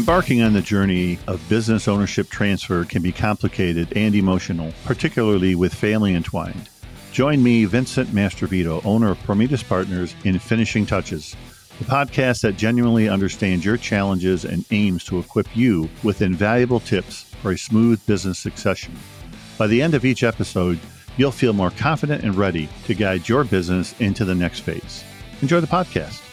Embarking on the journey of business ownership transfer can be complicated and emotional, particularly with family entwined. Join me, Vincent Mastrovito, owner of Prometis Partners, in Finishing Touches, the podcast that genuinely understands your challenges and aims to equip you with invaluable tips for a smooth business succession. By the end of each episode, you'll feel more confident and ready to guide your business into the next phase. Enjoy the podcast.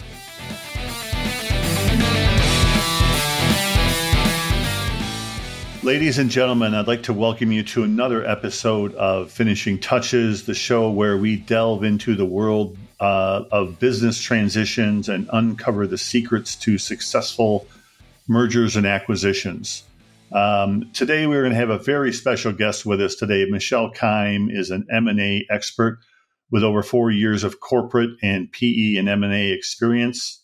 Ladies and gentlemen, I'd like to welcome you to another episode of Finishing Touches, the show where we delve into the world uh, of business transitions and uncover the secrets to successful mergers and acquisitions. Um, today, we're going to have a very special guest with us today. Michelle Kime is an M&A expert with over four years of corporate and PE and M&A experience.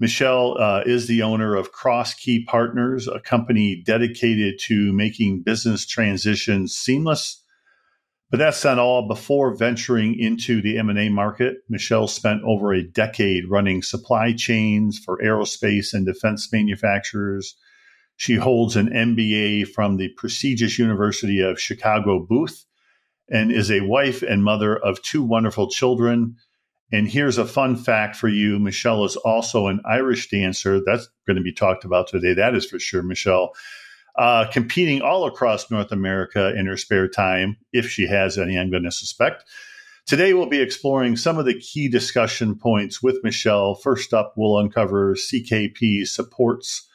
Michelle uh, is the owner of Cross Key Partners, a company dedicated to making business transitions seamless. But that's not all. Before venturing into the M&A market, Michelle spent over a decade running supply chains for aerospace and defense manufacturers. She holds an MBA from the prestigious University of Chicago Booth and is a wife and mother of two wonderful children. And here's a fun fact for you Michelle is also an Irish dancer. That's going to be talked about today. That is for sure, Michelle. Uh, competing all across North America in her spare time, if she has any, I'm going to suspect. Today, we'll be exploring some of the key discussion points with Michelle. First up, we'll uncover CKP supports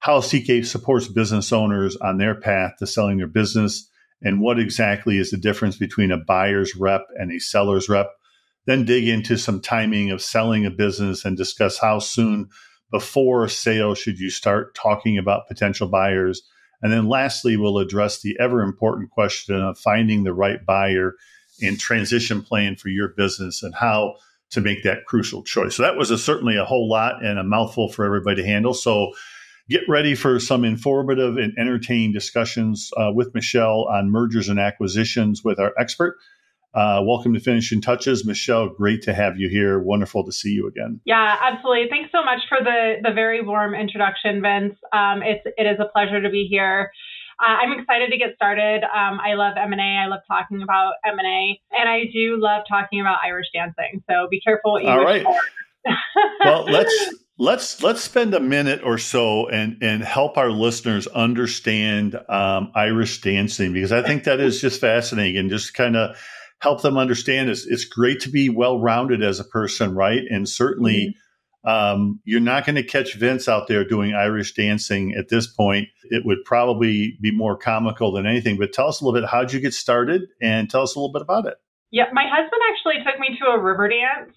how CK supports business owners on their path to selling their business and what exactly is the difference between a buyer's rep and a seller's rep then dig into some timing of selling a business and discuss how soon before sale should you start talking about potential buyers. And then lastly, we'll address the ever important question of finding the right buyer and transition plan for your business and how to make that crucial choice. So that was a, certainly a whole lot and a mouthful for everybody to handle. So get ready for some informative and entertaining discussions uh, with Michelle on mergers and acquisitions with our expert. Uh, welcome to Finishing Touches, Michelle. Great to have you here. Wonderful to see you again. Yeah, absolutely. Thanks so much for the the very warm introduction, Vince. Um, it's it is a pleasure to be here. Uh, I'm excited to get started. Um, I love M&A. I love talking about M and A, and I do love talking about Irish dancing. So be careful what you. All right. well, let's let's let's spend a minute or so and and help our listeners understand um, Irish dancing because I think that is just fascinating and just kind of help them understand is it's great to be well rounded as a person, right? And certainly, mm-hmm. um, you're not going to catch Vince out there doing Irish dancing at this point. It would probably be more comical than anything. But tell us a little bit how'd you get started, and tell us a little bit about it. Yeah, my husband actually took me to a Riverdance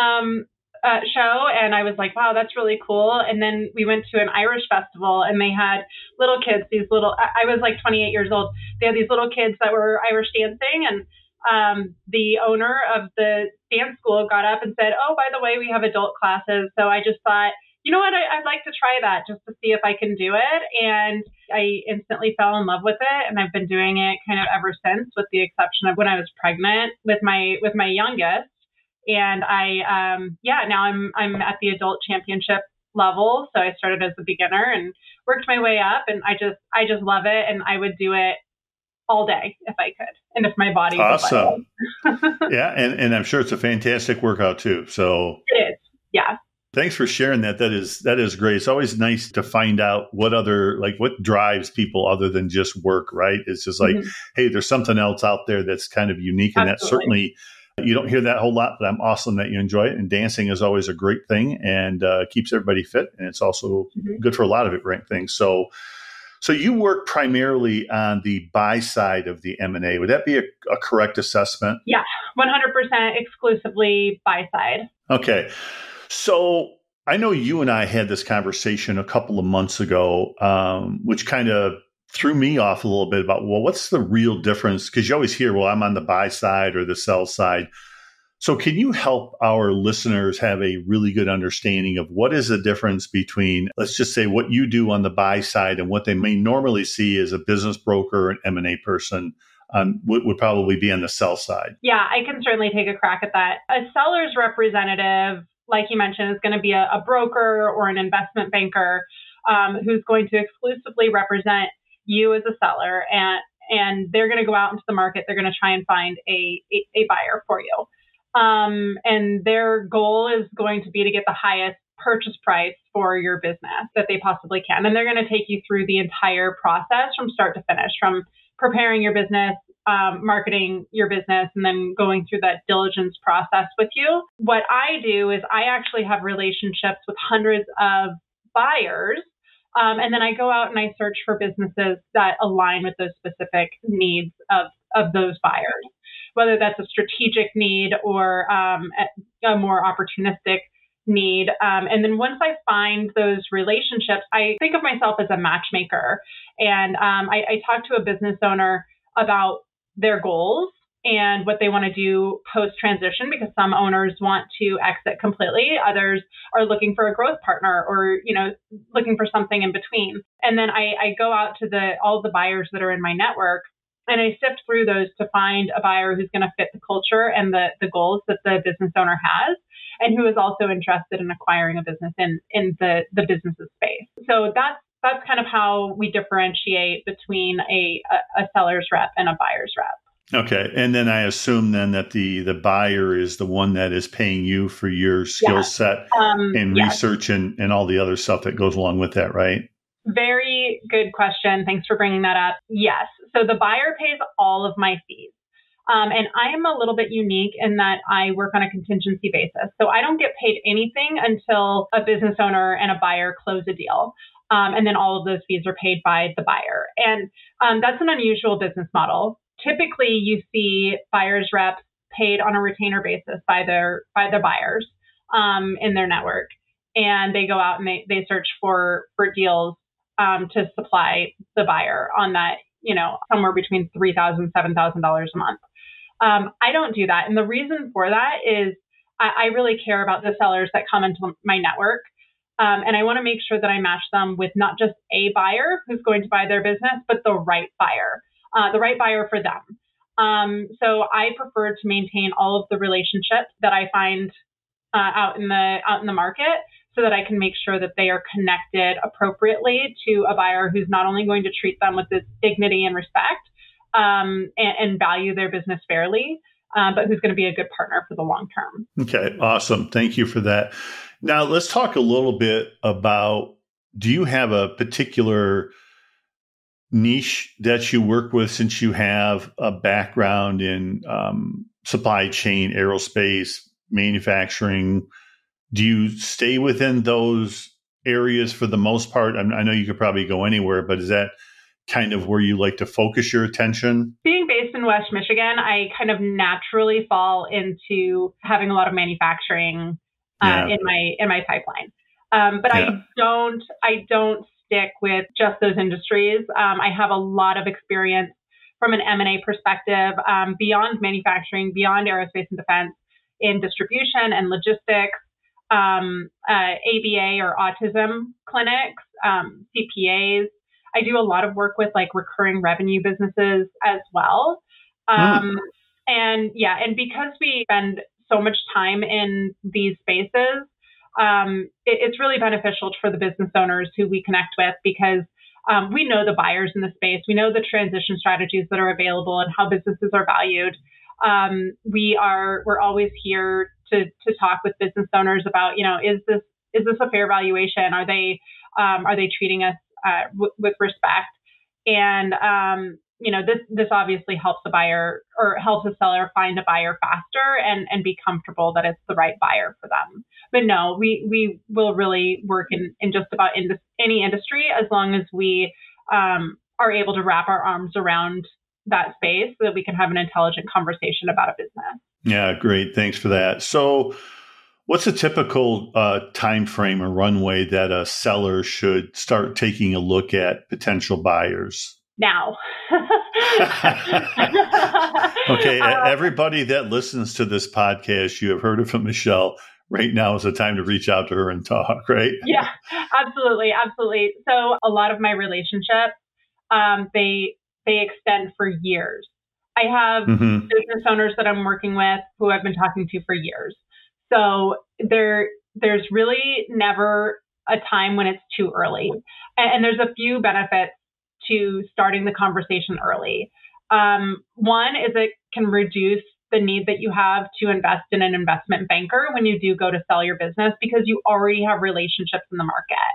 um, uh, show, and I was like, "Wow, that's really cool." And then we went to an Irish festival, and they had little kids. These little, I was like 28 years old. They had these little kids that were Irish dancing, and um, the owner of the dance school got up and said, "Oh, by the way, we have adult classes." So I just thought, you know what, I, would like to try that just to see if I can do it, and I instantly fell in love with it, and I've been doing it kind of ever since, with the exception of when I was pregnant with my with my youngest, and I, um, yeah, now I'm I'm at the adult championship level. So I started as a beginner and worked my way up, and I just I just love it, and I would do it all day if I could, and if my body awesome. yeah, and and I'm sure it's a fantastic workout too. So it is. Yeah. Thanks for sharing that. That is that is great. It's always nice to find out what other like what drives people other than just work, right? It's just like, mm-hmm. hey, there's something else out there that's kind of unique, and that's certainly you don't hear that whole lot. But I'm awesome that you enjoy it, and dancing is always a great thing and uh, keeps everybody fit, and it's also mm-hmm. good for a lot of it, great things. So so you work primarily on the buy side of the M&A. Would that be a, a correct assessment? Yeah, 100% exclusively buy side. Okay. So I know you and I had this conversation a couple of months ago, um, which kind of threw me off a little bit about, well, what's the real difference? Because you always hear, well, I'm on the buy side or the sell side. So, can you help our listeners have a really good understanding of what is the difference between, let's just say, what you do on the buy side and what they may normally see as a business broker an M and A person? Um, would, would probably be on the sell side. Yeah, I can certainly take a crack at that. A seller's representative, like you mentioned, is going to be a, a broker or an investment banker um, who's going to exclusively represent you as a seller and and they're going to go out into the market. They're going to try and find a, a, a buyer for you. Um, and their goal is going to be to get the highest purchase price for your business that they possibly can. And they're going to take you through the entire process from start to finish, from preparing your business, um, marketing your business, and then going through that diligence process with you. What I do is I actually have relationships with hundreds of buyers um, and then I go out and I search for businesses that align with those specific needs of, of those buyers, whether that's a strategic need or um, a, more opportunistic need. Um, and then once I find those relationships, I think of myself as a matchmaker. And um, I, I talk to a business owner about their goals and what they want to do post transition because some owners want to exit completely others are looking for a growth partner or you know looking for something in between and then i, I go out to the all the buyers that are in my network and I sift through those to find a buyer who's going to fit the culture and the, the goals that the business owner has and who is also interested in acquiring a business in, in the, the business's space. So that's that's kind of how we differentiate between a, a, a seller's rep and a buyer's rep. Okay, and then I assume then that the the buyer is the one that is paying you for your skill set um, and yes. research and and all the other stuff that goes along with that, right? Very good question. Thanks for bringing that up. Yes, so the buyer pays all of my fees. Um, and I am a little bit unique in that I work on a contingency basis. So I don't get paid anything until a business owner and a buyer close a deal. Um, and then all of those fees are paid by the buyer. And um, that's an unusual business model typically you see buyers reps paid on a retainer basis by their by the buyers um, in their network, and they go out and they, they search for for deals um, to supply the buyer on that you know somewhere between three thousand seven thousand dollars a month. Um, I don't do that, and the reason for that is I, I really care about the sellers that come into my network. Um, and I want to make sure that I match them with not just a buyer who's going to buy their business, but the right buyer uh, the right buyer for them. Um, so I prefer to maintain all of the relationships that I find uh, out in the out in the market, so that I can make sure that they are connected appropriately to a buyer who's not only going to treat them with this dignity and respect um, and, and, value their business fairly, uh, but who's going to be a good partner for the long term. Okay, awesome. Thank you for that. Now let's talk a little bit about. Do you have a particular niche that you work with since you have a background in um, supply chain, aerospace, manufacturing? Do you stay within those areas for the most part? I know you could probably go anywhere, but is that kind of where you like to focus your attention? Being based in West Michigan, I kind of naturally fall into having a lot of manufacturing uh, yeah. in my in my pipeline. Um, but yeah. I don't I don't stick with just those industries. Um, I have a lot of experience from an M&A perspective um, beyond manufacturing, beyond aerospace and defense in distribution and logistics, um, uh, ABA or autism clinics, um, CPAs. I do a lot of work with like recurring revenue businesses as well. Mm. And yeah, and because we spend so much time in these spaces, um, it, it's really beneficial for the business owners who we connect with because um, we know the buyers in the space, we know the transition strategies that are available and how businesses are valued. Um, we are we're always here to to talk with business owners about you know is this is this a fair valuation? Are they um, are they treating us uh, w- with respect? And um, you know, this this obviously helps the buyer or helps the seller find a buyer faster and and be comfortable that it's the right buyer for them. But no, we we will really work in in just about in any industry as long as we um, are able to wrap our arms around that space so that we can have an intelligent conversation about a business. Yeah, great. Thanks for that. So. What's a typical uh, time frame or runway that a seller should start taking a look at potential buyers? now. okay, uh, everybody that listens to this podcast, you have heard it from Michelle. Right now is the time to reach out to her and talk, right? Yeah, absolutely, absolutely. So a lot of my relationships, um, they they extend for years. I have mm-hmm. business owners that I'm working with who I've been talking to for years. So there there's really never a time when it's too early. And, and there's a few benefits to starting the conversation early. Um, one is it can reduce the need that you have to invest in an investment banker when you do go to sell your business because you already have relationships in the market.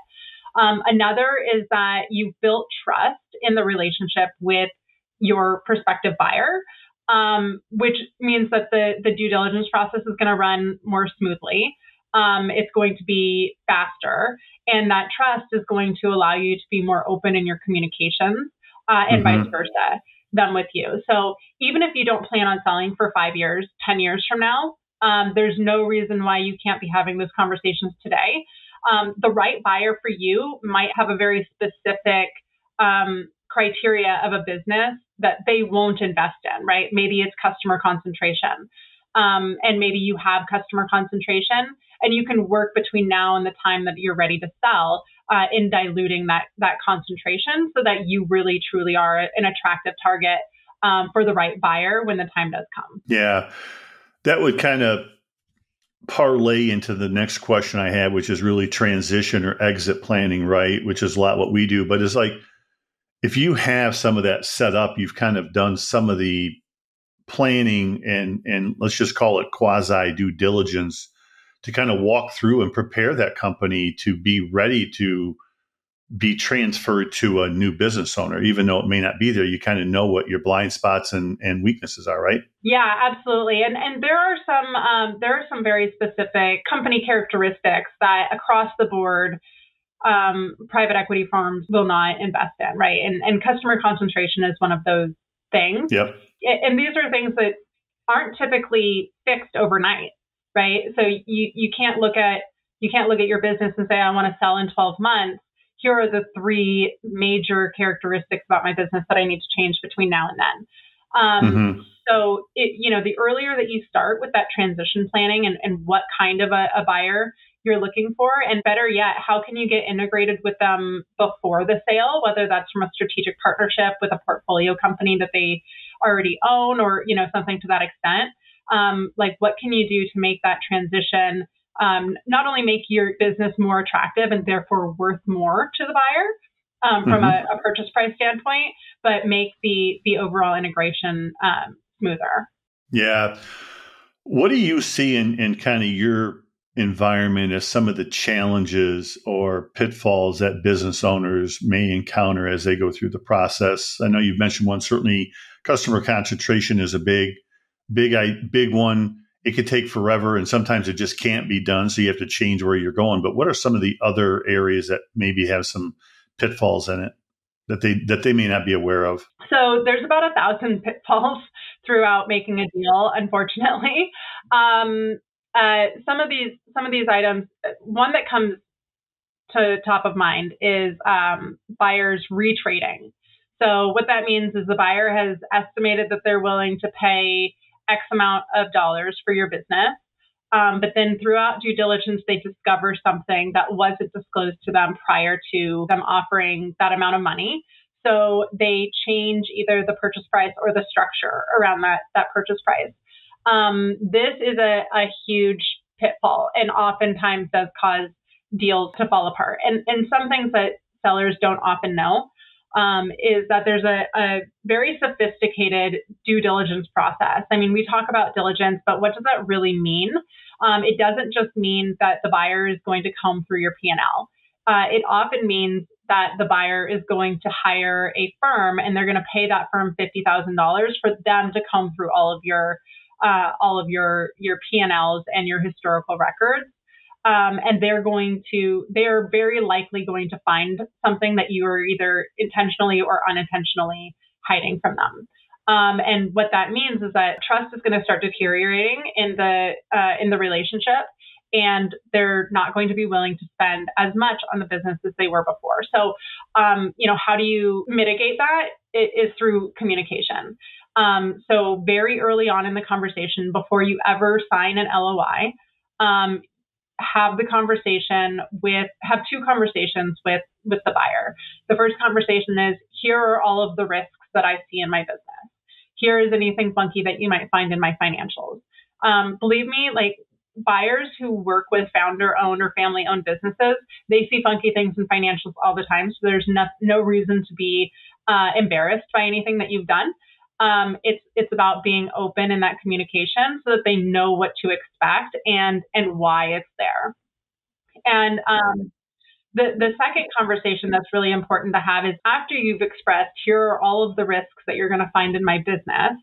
Um, another is that you've built trust in the relationship with your prospective buyer, um, which means that the, the due diligence process is going to run more smoothly. Um, it's going to be faster, and that trust is going to allow you to be more open in your communications uh, and mm-hmm. vice versa them with you. So even if you don't plan on selling for five years, 10 years from now, um, there's no reason why you can't be having those conversations today. Um, the right buyer for you might have a very specific um, criteria of a business that they won't invest in, right? Maybe it's customer concentration. Um, and maybe you have customer concentration and you can work between now and the time that you're ready to sell uh, in diluting that that concentration so that you really truly are an attractive target um, for the right buyer when the time does come. Yeah, that would kind of parlay into the next question I had, which is really transition or exit planning, right? Which is a lot what we do, but it's like if you have some of that set up, you've kind of done some of the planning and and let's just call it quasi due diligence to kind of walk through and prepare that company to be ready to be transferred to a new business owner, even though it may not be there, you kind of know what your blind spots and, and weaknesses are, right? Yeah, absolutely. And and there are some um, there are some very specific company characteristics that across the board um, private equity firms will not invest in, right? And and customer concentration is one of those things. Yep. And these are things that aren't typically fixed overnight right? So you you can't look at you can't look at your business and say I want to sell in 12 months. Here are the three major characteristics about my business that I need to change between now and then. Um, mm-hmm. So, it, you know, the earlier that you start with that transition planning and, and what kind of a, a buyer you're looking for, and better yet, how can you get integrated with them before the sale, whether that's from a strategic partnership with a portfolio company that they already own or, you know, something to that extent um, like what can you do to make that transition um, not only make your business more attractive and therefore worth more to the buyer um, from mm-hmm. a, a, purchase price standpoint, but make the the overall integration um, smoother. Yeah. What do you see in, in kind of your environment as some of the challenges or pitfalls that business owners may encounter as they go through the process? I know you've mentioned one. Certainly, customer concentration is a big big big one. It could take forever, and sometimes it just can't be done. So you have to change where you're going. But what are some of the other areas that maybe have some pitfalls in it that they that they may not be aware of? So there's about a thousand pitfalls throughout making a deal. Unfortunately, um, uh, some of these some of these items. One that comes to top of mind is um, buyers retrading. So what that means is the buyer has estimated that they're willing to pay X amount of dollars for your business. Um, but then throughout due diligence, they discover something that wasn't disclosed to them prior to them offering that amount of money. So they change either the purchase price or the structure around that, that purchase price. Um, this is a, a huge pitfall and oftentimes does cause deals to fall apart. And, and some things that sellers don't often know um, is that there's a, a, very sophisticated due diligence process. I mean, we talk about diligence, but what does that really mean? Um, it doesn't just mean that the buyer is going to comb through your P&L. Uh, it often means that the buyer is going to hire a firm and they're going to pay that firm $50,000 for them to comb through all of your uh, all of your your P&Ls and your historical records um, and they're going to they're very likely going to find something that you are either intentionally or unintentionally hiding from them. Um, and what that means is that trust is going to start deteriorating in the uh, in the relationship, and they're not going to be willing to spend as much on the business as they were before. So, um, you know, how do you mitigate that? It is through communication. Um, so, very early on in the conversation, before you ever sign an LOI, um, have the conversation with have two conversations with with the buyer. The first conversation is here are all of the risks that I see in my business. Here is anything funky that you might find in my financials. Um, believe me, like buyers who work with founder owned or family owned businesses, they see funky things in financials all the time. So there's no, no reason to be uh, embarrassed by anything that you've done. Um, it's it's about being open in that communication so that they know what to expect and and why it's there. And um, the the second conversation that's really important to have is after you've expressed here are all of the risks that you're going to find in my business.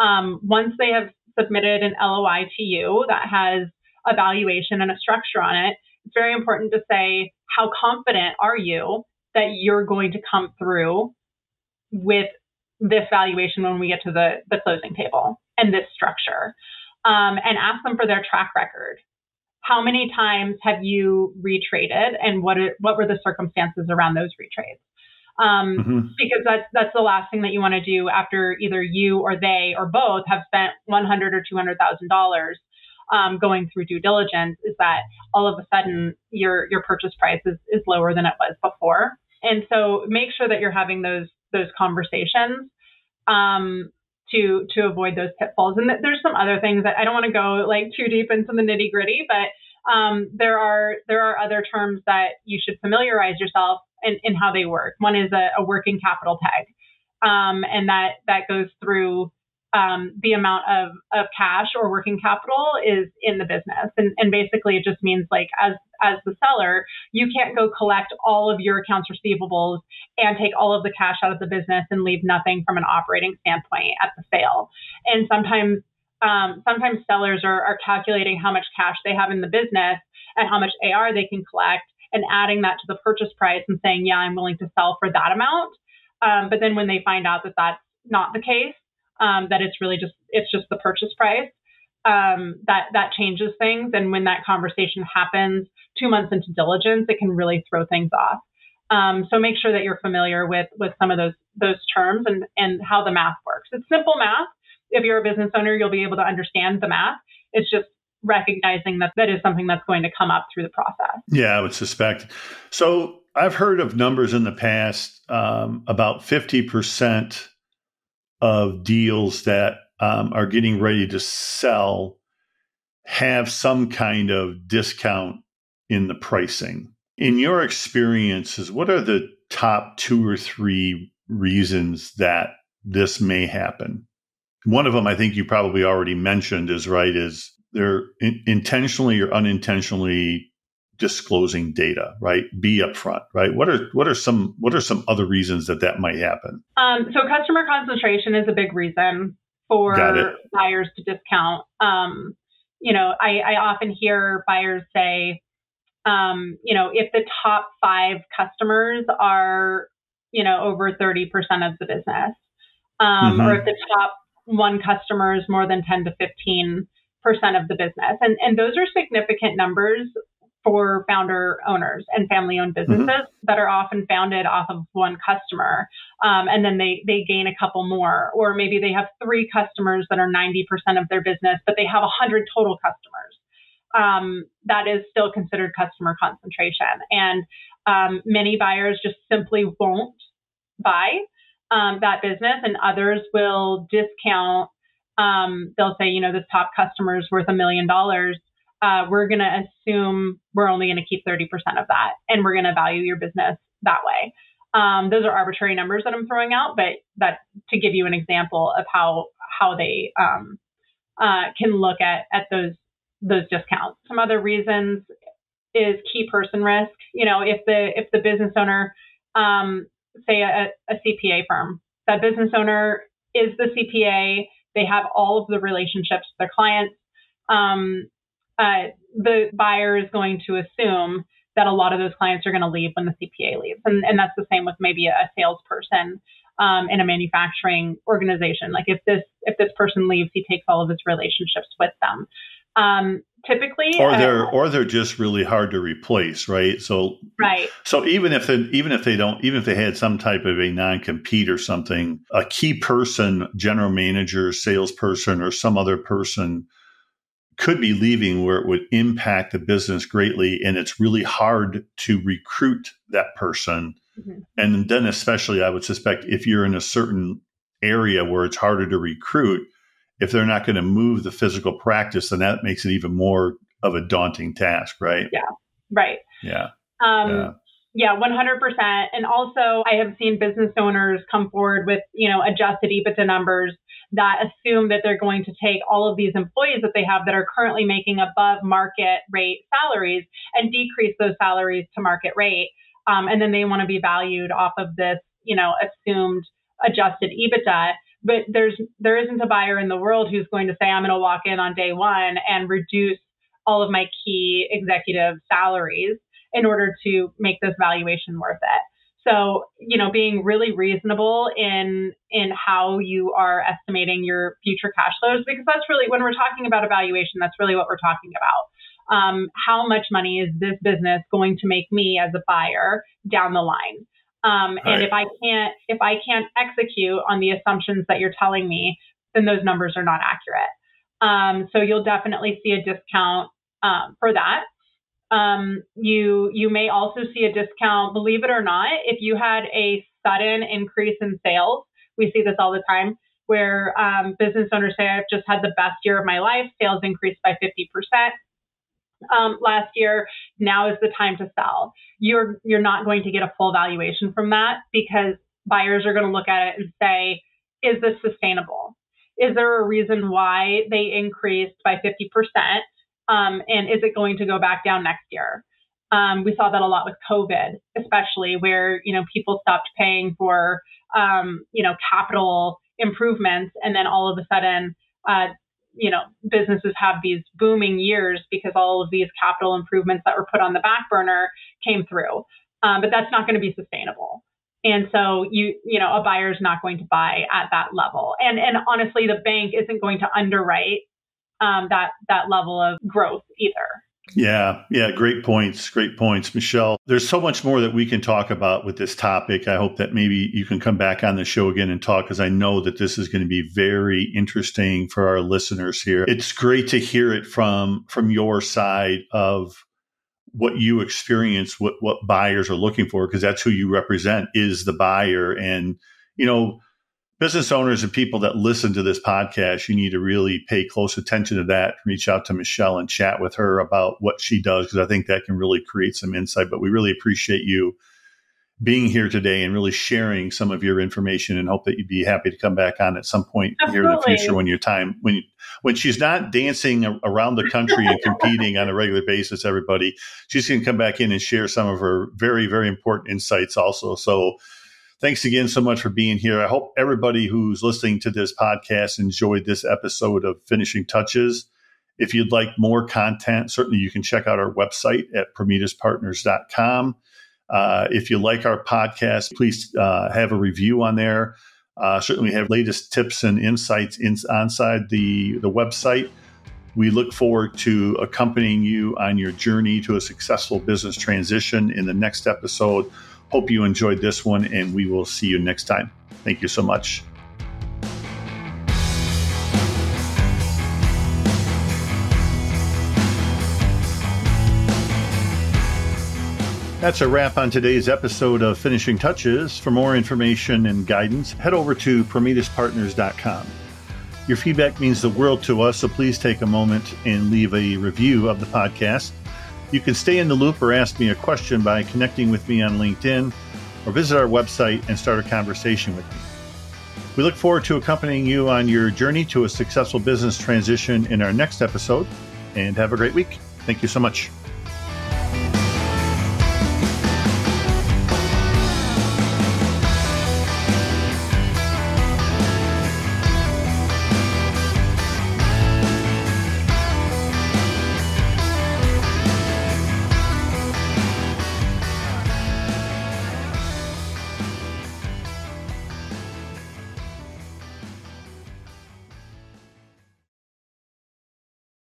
Um, once they have submitted an LOI to you that has a valuation and a structure on it, it's very important to say how confident are you that you're going to come through with this valuation when we get to the, the closing table and this structure. Um, and ask them for their track record. How many times have you retraded and what, are, what were the circumstances around those retrades? Um, mm-hmm. because that's that's the last thing that you want to do after either you or they or both have spent one hundred or two hundred thousand dollars um, going through due diligence. Is that all of a sudden your your purchase price is, is lower than it was before? And so make sure that you're having those those conversations um, to to avoid those pitfalls. And there's some other things that I don't want to go like too deep into the nitty gritty, but um, there are there are other terms that you should familiarize yourself in, in how they work. One is a, a working capital tag, um, and that that goes through um, the amount of, of cash or working capital is in the business. And, and basically, it just means like as as the seller, you can't go collect all of your accounts receivables and take all of the cash out of the business and leave nothing from an operating standpoint at the sale. And sometimes um, sometimes sellers are, are calculating how much cash they have in the business and how much AR they can collect and adding that to the purchase price and saying, yeah, I'm willing to sell for that amount. Um, but then when they find out that that's not the case, um, that it's really just it's just the purchase price. Um, that that changes things, and when that conversation happens two months into diligence, it can really throw things off. Um, so make sure that you're familiar with with some of those those terms and and how the math works. It's simple math. If you're a business owner, you'll be able to understand the math. It's just recognizing that that is something that's going to come up through the process. Yeah, I would suspect. So I've heard of numbers in the past um, about fifty percent of deals that um, are getting ready to sell have some kind of discount in the pricing. In your experiences, what are the top two or three reasons that this may happen? One of them, I think you probably already mentioned, is right, is they're in- intentionally or unintentionally disclosing data, right? Be upfront, right? What are what are some what are some other reasons that that might happen? Um, so customer concentration is a big reason for buyers to discount. Um, you know, I, I, often hear buyers say, um, you know, if the top five customers are, you know, over 30% of the business, um, mm-hmm. or if the top one customer is more than 10 to 15 percent of the business. And, and those are significant numbers for founder owners and family owned mm-hmm. businesses mm-hmm. that are often founded off of one customer. Um, and then they, they gain a couple more, or maybe they have three customers that are 90% of their business, but they have 100 total customers. Um, that is still considered customer concentration. And um, many buyers just simply won't buy um, that business, and others will discount. Um, they'll say, you know, this top customer is worth a million dollars uh, we're going to assume we're only going to keep 30% of that and we're going to value your business that way. Um, those are arbitrary numbers that I'm throwing out, but that to give you an example of how how they um, uh, can look at at those those discounts. Some other reasons is key person risk. You know, if the if the business owner, um, say a, a CPA firm, that business owner is the CPA, they have all of the relationships with their clients. Um, uh, the buyer is going to assume that a lot of those clients are going to leave when the CPA leaves. And, and that's the same with maybe a, salesperson um, in a manufacturing organization. Like if this if this person leaves, he takes all of his relationships with them. Um, typically, or they're uh, or they're just really hard to replace, right? So right. So even if they, even if they don't, even if they had some type of a non compete or something, a key person, general manager, salesperson, or some other person could be leaving where it would impact the business greatly and it's really hard to recruit that person mm-hmm. and then especially i would suspect if you're in a certain area where it's harder to recruit if they're not going to move the physical practice then that makes it even more of a daunting task, right? Yeah. Right. Yeah. Um, yeah. Yeah, 100%. And also, I have seen business owners come forward with, you know, adjusted EBITDA numbers that assume that they're going to take all of these employees that they have that are currently making above market rate salaries and decrease those salaries to market rate. Um, and then they want to be valued off of this, you know, assumed adjusted EBITDA. But there's there isn't a buyer in the world who's going to say, I'm going to walk in on day one and reduce all of my key executive salaries in order to make this valuation worth it. So, you know, being really reasonable in in how you are estimating your future cash flows, because that's really when we're talking about evaluation, that's really what we're talking about. Um, how much money is this business going to make me as a buyer down the line? Um, and right. if I can't if I can't execute on the assumptions that you're telling me, then those numbers are not accurate. Um, so you'll definitely see a discount um, for that. Um, you you may also see a discount, believe it or not, if you had a sudden increase in sales. We see this all the time where um, business owners say, I've just had the best year of my life. Sales increased by 50% um, last year. Now is the time to sell. You're you're not going to get a full valuation from that because buyers are going to look at it and say, is this sustainable? Is there a reason why they increased by 50%? Um, and is it going to go back down next year? Um, we saw that a lot with COVID, especially where you know people stopped paying for um, you know capital improvements, and then all of a sudden, uh, you know, businesses have these booming years because all of these capital improvements that were put on the back burner came through. Um, but that's not going to be sustainable. And so you you know a buyer is not going to buy at that level. And and honestly, the bank isn't going to underwrite um, that that level of growth either. Yeah, yeah, great points. Great points, Michelle. There's so much more that we can talk about with this topic. I hope that maybe you can come back on the show again and talk because I know that this is going to be very interesting for our listeners here. It's great to hear it from from your side of what you experience, what what buyers are looking for, because that's who you represent is the buyer. And you know, business owners and people that listen to this podcast, you need to really pay close attention to that. Reach out to Michelle and chat with her about what she does because I think that can really create some insight. But we really appreciate you being here today and really sharing some of your information and hope that you'd be happy to come back on at some point Absolutely. here in the future when your time when when she's not dancing around the country and competing on a regular basis everybody she's going to come back in and share some of her very very important insights also so Thanks again so much for being here. I hope everybody who's listening to this podcast enjoyed this episode of Finishing Touches. If you'd like more content, certainly you can check out our website at prometispartners.com. Uh, if you like our podcast, please uh, have a review on there. Uh, certainly, we have latest tips and insights in, inside the, the website. We look forward to accompanying you on your journey to a successful business transition in the next episode. Hope you enjoyed this one, and we will see you next time. Thank you so much. That's a wrap on today's episode of Finishing Touches. For more information and guidance, head over to PrometisPartners.com. Your feedback means the world to us, so please take a moment and leave a review of the podcast. You can stay in the loop or ask me a question by connecting with me on LinkedIn or visit our website and start a conversation with me. We look forward to accompanying you on your journey to a successful business transition in our next episode, and have a great week. Thank you so much.